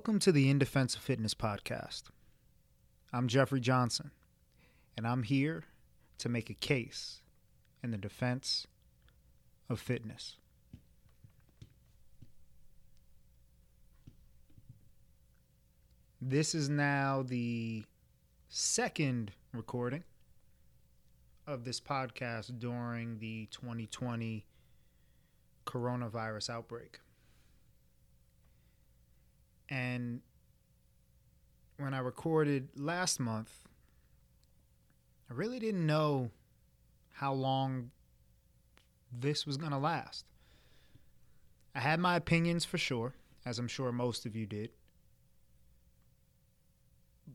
Welcome to the In Defense of Fitness podcast. I'm Jeffrey Johnson, and I'm here to make a case in the defense of fitness. This is now the second recording of this podcast during the 2020 coronavirus outbreak. And when I recorded last month, I really didn't know how long this was going to last. I had my opinions for sure, as I'm sure most of you did.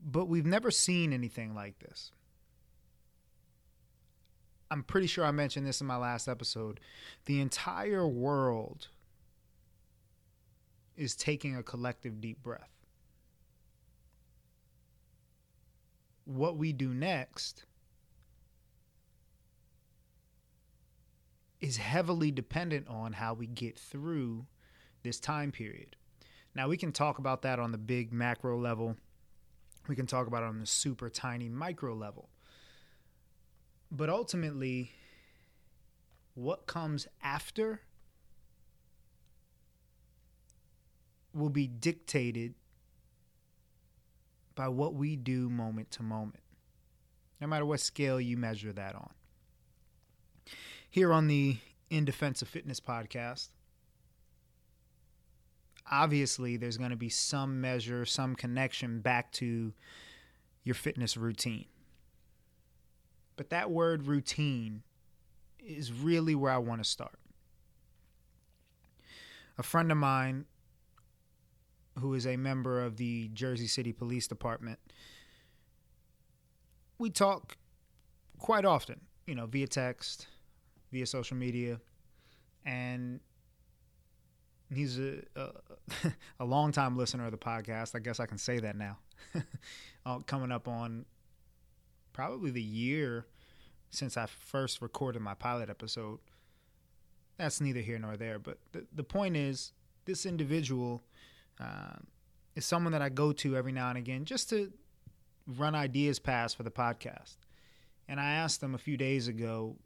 But we've never seen anything like this. I'm pretty sure I mentioned this in my last episode. The entire world is taking a collective deep breath. What we do next is heavily dependent on how we get through this time period. Now, we can talk about that on the big macro level, we can talk about it on the super tiny micro level. But ultimately, what comes after will be dictated by what we do moment to moment, no matter what scale you measure that on. Here on the In Defense of Fitness podcast, obviously there's going to be some measure, some connection back to your fitness routine. But that word routine is really where I want to start. A friend of mine who is a member of the Jersey City Police Department, we talk quite often, you know, via text, via social media, and he's a a, a long time listener of the podcast. I guess I can say that now. uh, coming up on probably the year since I first recorded my pilot episode. That's neither here nor there, but the the point is, this individual uh, is someone that I go to every now and again just to run ideas past for the podcast. And I asked them a few days ago,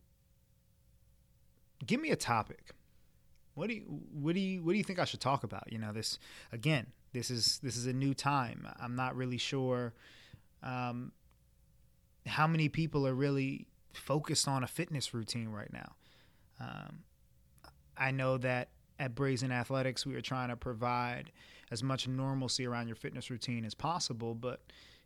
give me a topic. What do you what do you what do you think I should talk about? You know, this again, this is this is a new time. I'm not really sure um, how many people are really focused on a fitness routine right now. Um, I know that at Brazen Athletics, we are trying to provide as much normalcy around your fitness routine as possible. But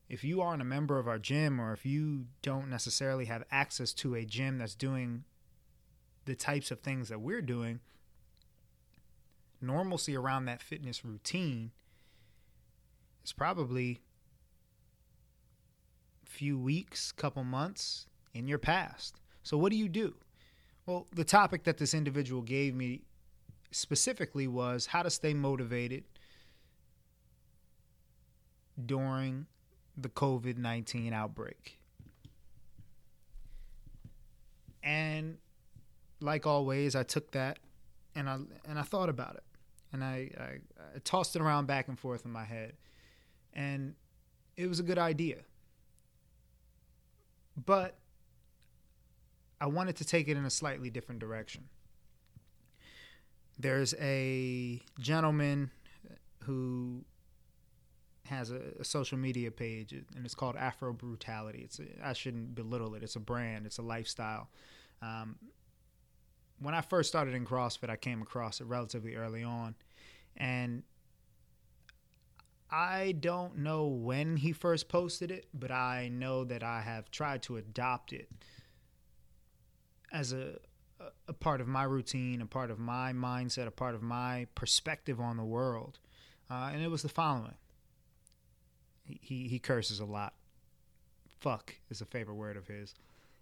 if you aren't a member of our gym or if you don't necessarily have access to a gym that's doing the types of things that we're doing, normalcy around that fitness routine is probably a few weeks, couple months in your past. So what do you do? Well, the topic that this individual gave me specifically was how to stay motivated during the COVID 19 outbreak. And like always, I took that and I and I thought about it, and I, I, I tossed it around back and forth in my head, and it was a good idea. But I wanted to take it in a slightly different direction. There's a gentleman who has a, a, social media page and it's called Afro Brutality. It's a, I shouldn't belittle it. It's a brand. It's a lifestyle. Um, when I first started in CrossFit, I came across it relatively early on, and I don't know when he first posted it, but I know that I have tried to adopt it as a a part of my routine, a part of my mindset, a part of my perspective on the world. Uh, and it was the following. He, he curses a lot. Fuck is a favorite word of his.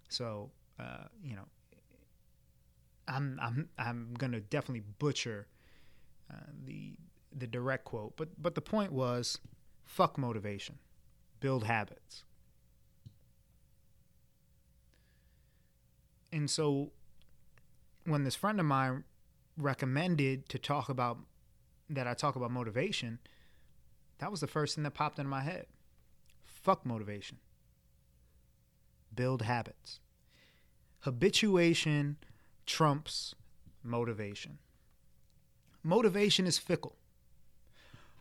So, uh, you know, I'm I'm I'm gonna definitely butcher uh, the the direct quote, but but the point was, fuck motivation, build habits. And so when this friend of mine recommended to talk about that I talk about motivation, That was the first thing that popped into my head. Fuck motivation. Build habits. Habituation trumps motivation. Motivation is fickle.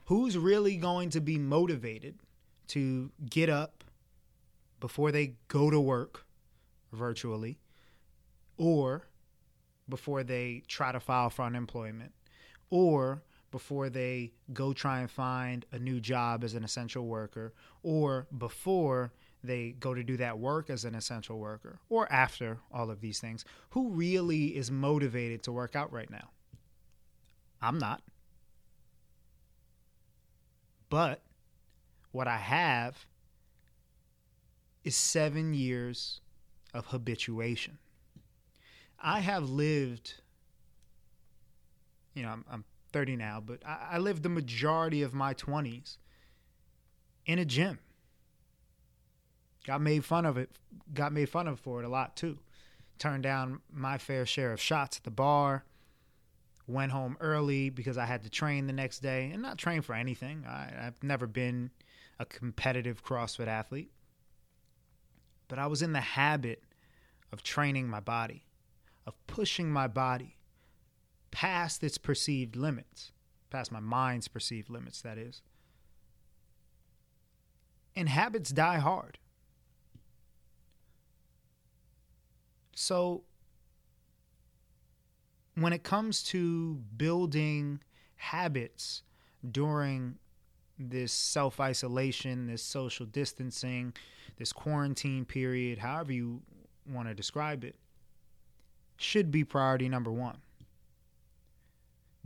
Who's really going to be motivated to get up before they go to work virtually or before they try to file for unemployment or before they go try and find a new job as an essential worker or before they go to do that work as an essential worker or after all of these things. Who really is motivated to work out right now? I'm not. But what i have is seven years of habituation i have lived you know i'm, I'm 30 now but I, I lived the majority of my 20s in a gym Got made fun of it. Got made fun of for it a lot too. Turned down my fair share of shots at the bar. Went home early because I had to train the next day, and not train for anything. I, I've never been a competitive CrossFit athlete, but I was in the habit of training my body, of pushing my body past its perceived limits, past my mind's perceived limits, that is. And habits die hard. So, when it comes to building habits during this self isolation, this social distancing, this quarantine period, however you want to describe it, should be priority number one.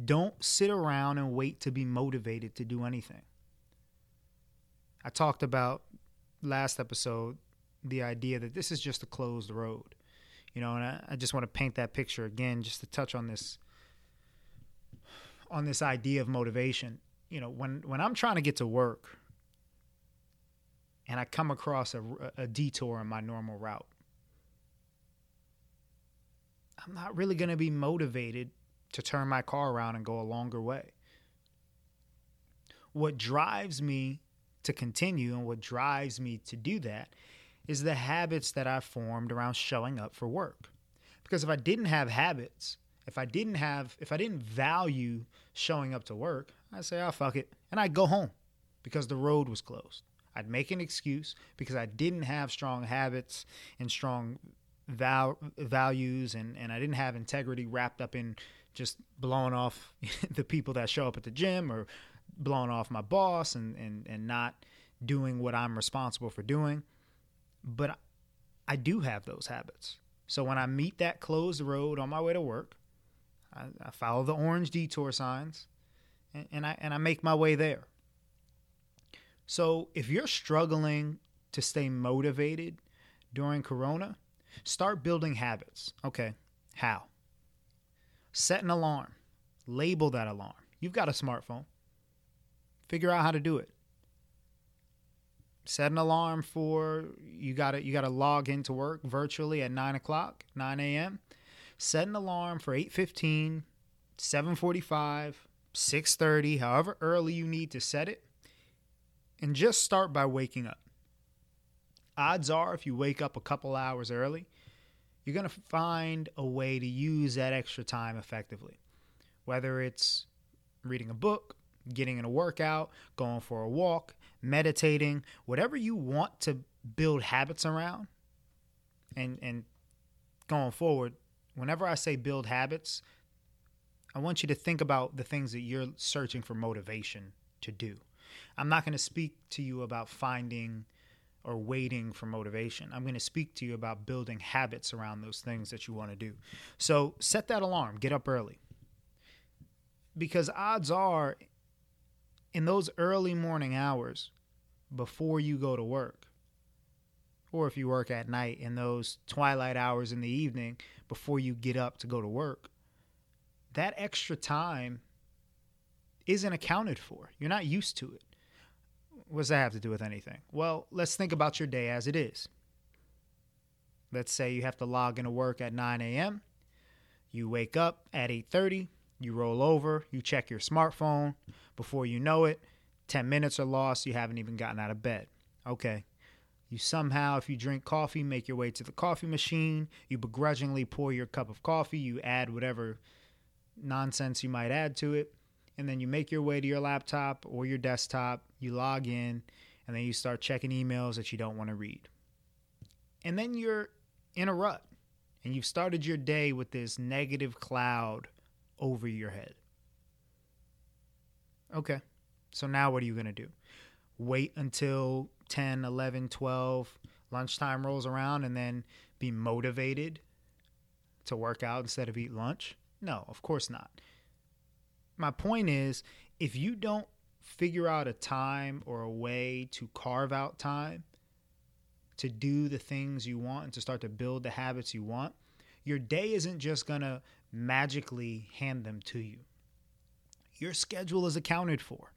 Don't sit around and wait to be motivated to do anything. I talked about last episode the idea that this is just a closed road you know, and I, I just want to paint that picture again, just to touch on this on this idea of motivation. You know, when when I'm trying to get to work and I come across a, a detour in my normal route, I'm not really going to be motivated to turn my car around and go a longer way. What drives me to continue and what drives me to do that is the habits that I formed around showing up for work. Because if I didn't have habits, if I didn't have, if I didn't value showing up to work, I'd say, oh, fuck it. And I'd go home because the road was closed. I'd make an excuse because I didn't have strong habits and strong val- values and, and I didn't have integrity wrapped up in just blowing off the people that show up at the gym or blowing off my boss and, and, and not doing what I'm responsible for doing but I do have those habits. So when I meet that closed road on my way to work, I, I follow the orange detour signs, and, and I and I make my way there. So if you're struggling to stay motivated during Corona, start building habits. Okay, how? Set an alarm. Label that alarm. You've got a smartphone. Figure out how to do it set an alarm for you got to you got to log into work virtually at 9 o'clock 9 a.m set an alarm for 8.15 7.45 6.30 however early you need to set it and just start by waking up odds are if you wake up a couple hours early you're going to find a way to use that extra time effectively whether it's reading a book getting in a workout going for a walk meditating, whatever you want to build habits around. And and going forward, whenever I say build habits, I want you to think about the things that you're searching for motivation to do. I'm not going to speak to you about finding or waiting for motivation. I'm going to speak to you about building habits around those things that you want to do. So set that alarm, get up early. Because odds are, in those early morning hours, before you go to work. Or if you work at night in those twilight hours in the evening before you get up to go to work, that extra time isn't accounted for. You're not used to it. What does that have to do with anything? Well, let's think about your day as it is. Let's say you have to log into work at 9 a.m. You wake up at 8:30. You roll over. You check your smartphone. Before you know it, 10 minutes are lost, you haven't even gotten out of bed. Okay. You somehow, if you drink coffee, make your way to the coffee machine. You begrudgingly pour your cup of coffee. You add whatever nonsense you might add to it. And then you make your way to your laptop or your desktop. You log in. And then you start checking emails that you don't want to read. And then you're in a rut. And you've started your day with this negative cloud over your head. Okay. So now what are you going to do? Wait until 10, 11, 12, lunchtime rolls around and then be motivated to work out instead of eat lunch? No, of course not. My point is if you don't figure out a time or a way to carve out time to do the things you want and to start to build the habits you want, your day isn't just going to magically hand them to you. Your schedule is accounted for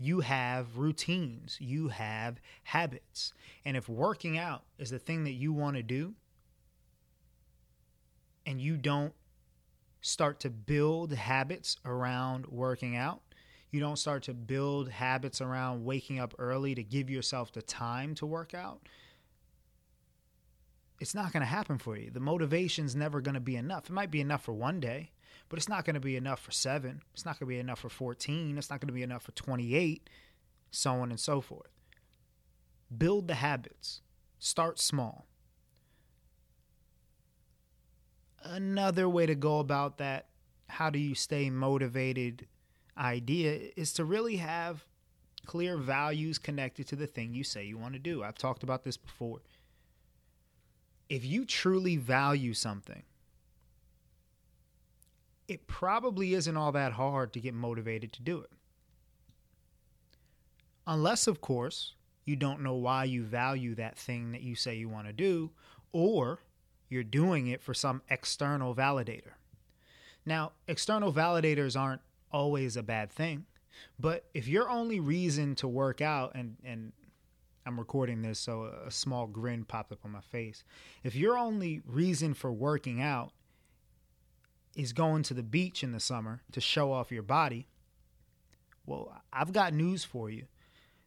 you have routines, you have habits. And if working out is the thing that you want to do, and you don't start to build habits around working out, you don't start to build habits around waking up early to give yourself the time to work out, it's not going to happen for you. The motivation's never going to be enough. It might be enough for one day, but it's not going to be enough for seven. It's not going to be enough for 14. It's not going to be enough for 28, so on and so forth. Build the habits, start small. Another way to go about that, how do you stay motivated idea, is to really have clear values connected to the thing you say you want to do. I've talked about this before. If you truly value something, it probably isn't all that hard to get motivated to do it. Unless, of course, you don't know why you value that thing that you say you want to do, or you're doing it for some external validator. Now, external validators aren't always a bad thing, but if your only reason to work out, and, and I'm recording this, so a small grin popped up on my face. If your only reason for working out is going to the beach in the summer to show off your body, well, I've got news for you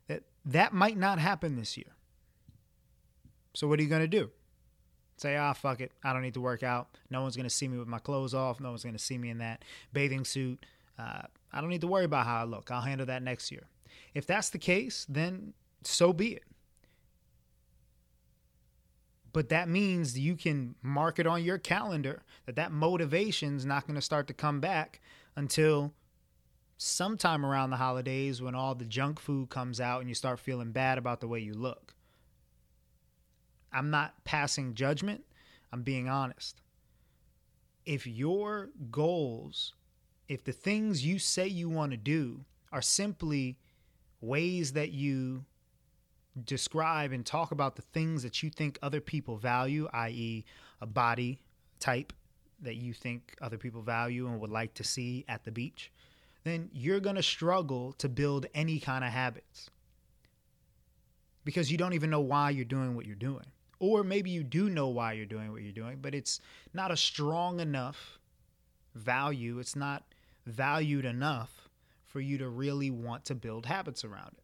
that that might not happen this year. So what are you going to do? Say, ah, fuck it. I don't need to work out. No one's going to see me with my clothes off. No one's going to see me in that bathing suit. Uh, I don't need to worry about how I look. I'll handle that next year. If that's the case, then so be it. But that means you can mark it on your calendar that that motivation is not going to start to come back until sometime around the holidays when all the junk food comes out and you start feeling bad about the way you look. I'm not passing judgment, I'm being honest. If your goals, if the things you say you want to do are simply ways that you describe and talk about the things that you think other people value, i.e., a body type that you think other people value and would like to see at the beach, then you're going to struggle to build any kind of habits because you don't even know why you're doing what you're doing. Or maybe you do know why you're doing what you're doing, but it's not a strong enough value. It's not valued enough for you to really want to build habits around it.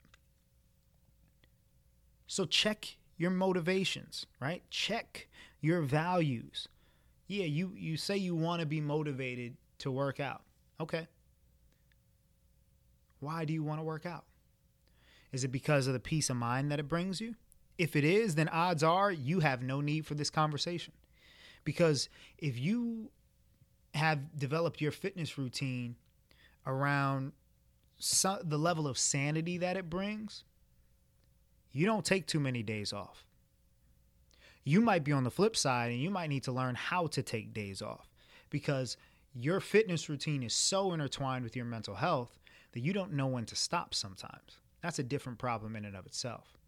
So check your motivations, right? Check your values. Yeah, you you say you want to be motivated to work out. Okay. Why do you want to work out? Is it because of the peace of mind that it brings you? If it is, then odds are you have no need for this conversation. Because if you have developed your fitness routine around the level of sanity that it brings, you don't take too many days off. You might be on the flip side and you might need to learn how to take days off because your fitness routine is so intertwined with your mental health that you don't know when to stop sometimes. That's a different problem in and of itself.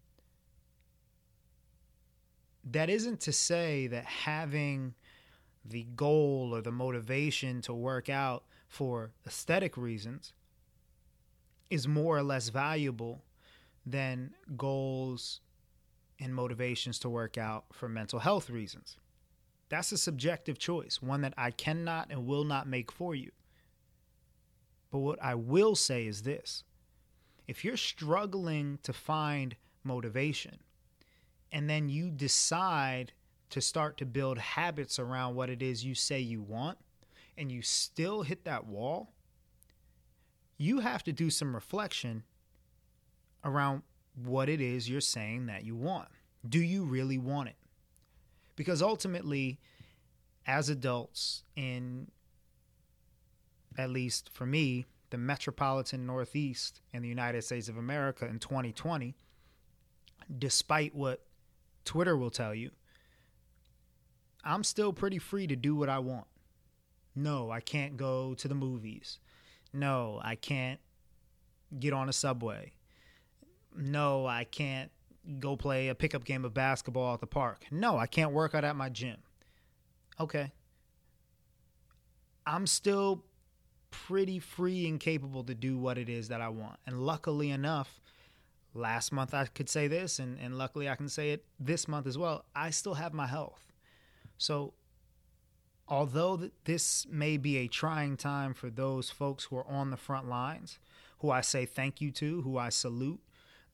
That isn't to say that having the goal or the motivation to work out for aesthetic reasons is more or less valuable than goals and motivations to work out for mental health reasons. That's a subjective choice, one that I cannot and will not make for you. But what I will say is this if you're struggling to find motivation and then you decide to start to build habits around what it is you say you want and you still hit that wall, you have to do some reflection around what it is you're saying that you want. Do you really want it? Because ultimately, as adults in at least for me, the metropolitan Northeast in the United States of America in 2020, despite what Twitter will tell you, I'm still pretty free to do what I want. No, I can't go to the movies. No, I can't get on a subway. No, I can't go play a pickup game of basketball at the park. No, I can't work out at my gym. Okay. I'm still pretty free and capable to do what it is that I want. And luckily enough, last month I could say this, and, and luckily I can say it this month as well. I still have my health. So, although this may be a trying time for those folks who are on the front lines, who I say thank you to, who I salute,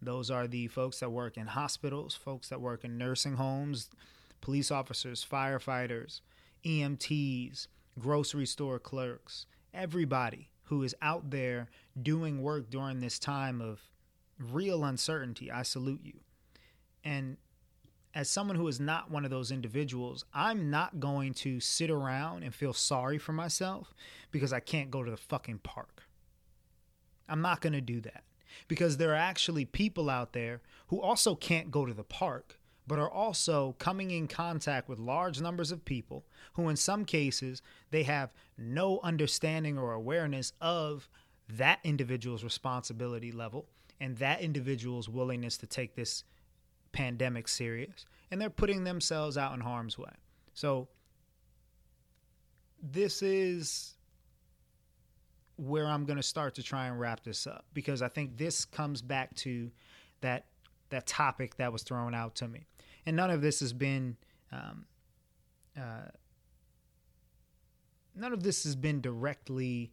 those are the folks that work in hospitals, folks that work in nursing homes, police officers, firefighters, EMTs, grocery store clerks, everybody who is out there doing work during this time of real uncertainty. I salute you. And as someone who is not one of those individuals, I'm not going to sit around and feel sorry for myself because I can't go to the fucking park. I'm not going to do that because there are actually people out there who also can't go to the park but are also coming in contact with large numbers of people who, in some cases, they have no understanding or awareness of that individual's responsibility level and that individual's willingness to take this pandemic serious. And they're putting themselves out in harm's way. So, this is where I'm going to start to try and wrap this up because I think this comes back to that that topic that was thrown out to me and none of this has been um, uh, none of this has been directly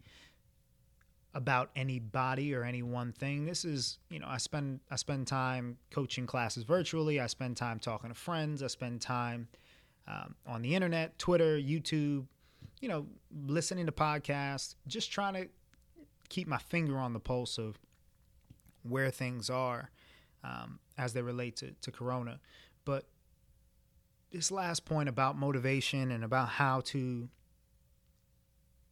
about anybody or any one thing. This is, you know, I spend I spend time coaching classes virtually. I spend time talking to friends. I spend time um, on the internet, Twitter, YouTube, you know, listening to podcasts, just trying to keep my finger on the pulse of where things are um, as they relate to, to Corona. But this last point about motivation and about how to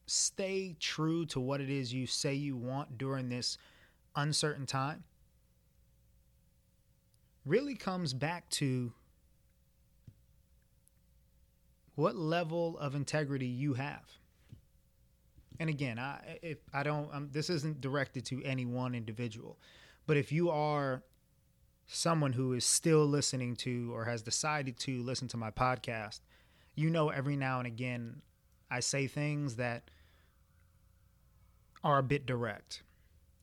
stay true to what it is you say you want during this uncertain time really comes back to what level of integrity you have. And again, I if I don't um, this isn't directed to any one individual, but if you are someone who is still listening to or has decided to listen to my podcast, you know, every now and again, I say things that are a bit direct.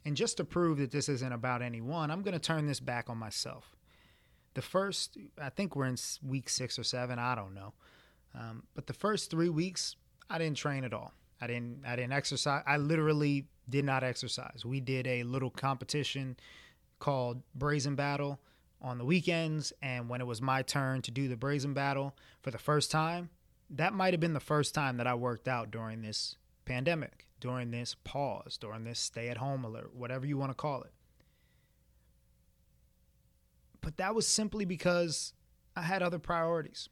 And just to prove that this isn't about anyone, I'm going to turn this back on myself. The first, I think we're in week six or seven, I don't know. Um, but the first three weeks, I didn't train at all. I didn't. I didn't exercise. I literally did not exercise. We did a little competition called Brazen Battle on the weekends. And when it was my turn to do the Brazen Battle for the first time, that might have been the first time that I worked out during this pandemic, during this pause, during this stay at home alert, whatever you want to call it. But that was simply because I had other priorities.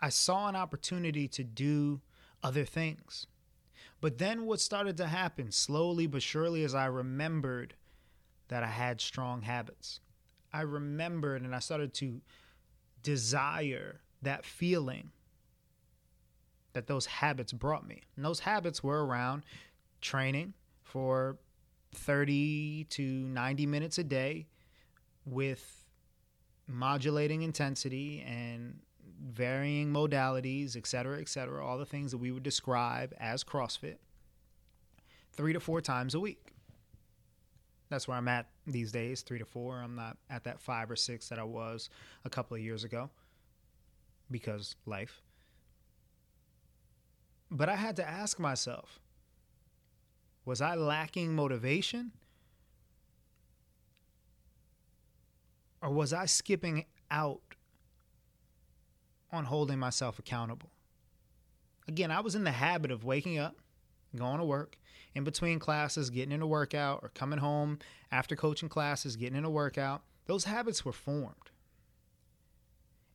I saw an opportunity to do other things. But then what started to happen slowly but surely as I remembered that I had strong habits. I remembered and I started to desire that feeling that those habits brought me. And those habits were around training for 30 to 90 minutes a day with modulating intensity and varying modalities, et cetera, et cetera, all the things that we would describe as CrossFit, three to four times a week that's where I'm at these days, three to four. I'm not at that five or six that I was a couple of years ago because life. But I had to ask myself was I lacking motivation? Or was I skipping out on holding myself accountable? Again, I was in the habit of waking up, going to work, in between classes, getting in a workout, or coming home after coaching classes, getting in a workout. Those habits were formed.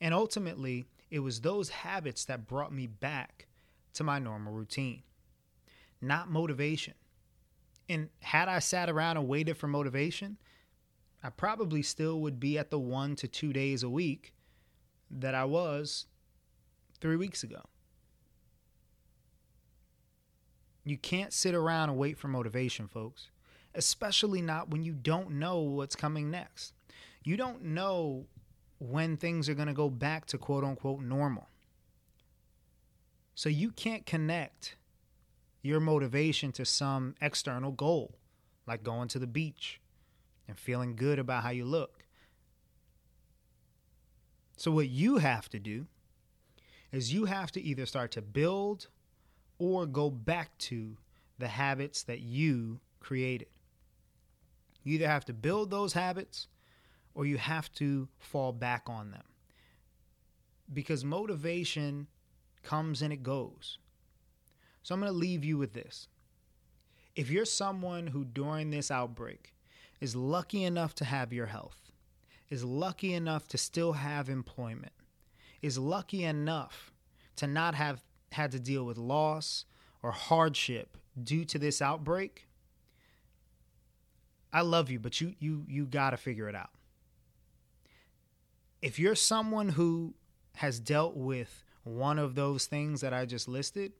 And ultimately, it was those habits that brought me back to my normal routine, not motivation. And had I sat around and waited for motivation, I probably still would be at the one to two days a week that I was three weeks ago. You can't sit around and wait for motivation, folks, especially not when you don't know what's coming next. You don't know when things are going to go back to quote unquote normal. So you can't connect your motivation to some external goal, like going to the beach and feeling good about how you look. So, what you have to do is you have to either start to build or go back to the habits that you created. You either have to build those habits or you have to fall back on them. Because motivation comes and it goes. So I'm going to leave you with this. If you're someone who during this outbreak is lucky enough to have your health, is lucky enough to still have employment, is lucky enough to not have had to deal with loss or hardship due to this outbreak, I love you, but you you you got to figure it out. If you're someone who has dealt with one of those things that I just listed,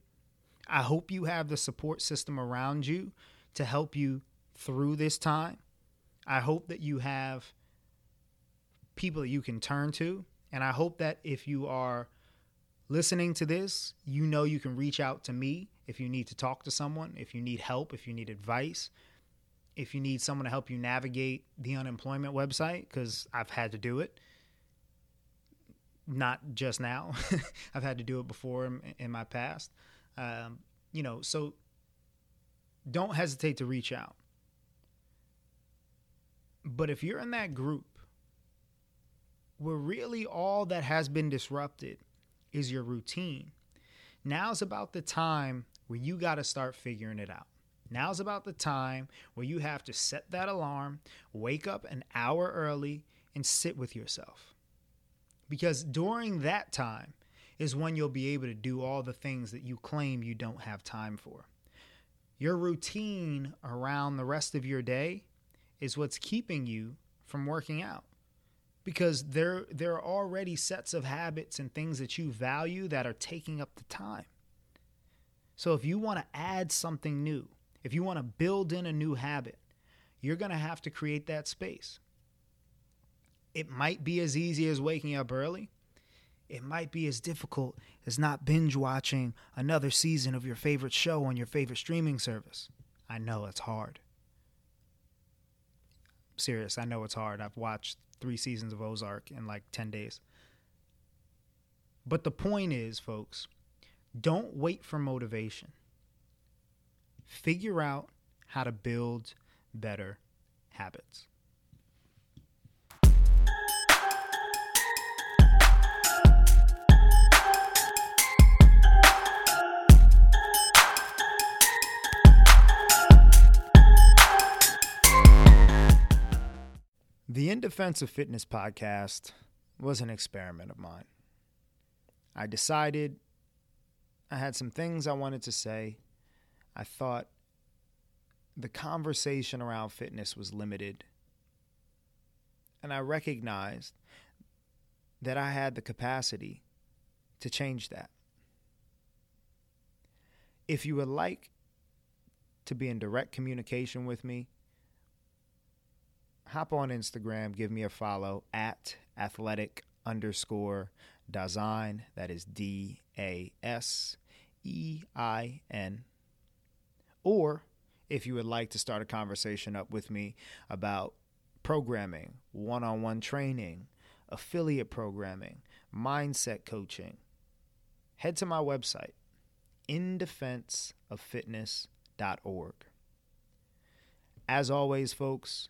I hope you have the support system around you to help you through this time. I hope that you have people that you can turn to. And I hope that if you are listening to this, you know you can reach out to me if you need to talk to someone, if you need help, if you need advice, if you need someone to help you navigate the unemployment website, because I've had to do it. Not just now, I've had to do it before in, in my past. Um, you know, so don't hesitate to reach out. But if you're in that group where really all that has been disrupted is your routine, now's about the time where you got to start figuring it out. Now's about the time where you have to set that alarm, wake up an hour early, and sit with yourself. Because during that time is when you'll be able to do all the things that you claim you don't have time for. Your routine around the rest of your day is what's keeping you from working out. Because there there are already sets of habits and things that you value that are taking up the time. So if you want to add something new, if you want to build in a new habit, you're going to have to create that space. It might be as easy as waking up early, it might be as difficult as not binge watching another season of your favorite show on your favorite streaming service. I know it's hard. Serious, I know it's hard. I've watched three seasons of Ozark in like 10 days. But the point is, folks, don't wait for motivation. Figure out how to build better habits. The In Defense of Fitness podcast was an experiment of mine. I decided I had some things I wanted to say. I thought the conversation around fitness was limited. And I recognized that I had the capacity to change that. If you would like to be in direct communication with me, hop on Instagram, give me a follow at athletic underscore Dasein. That is D A S E I N. Or if you would like to start a conversation up with me about programming, one on one training, affiliate programming, mindset coaching, head to my website, indefenseoffitness.org. As always, folks,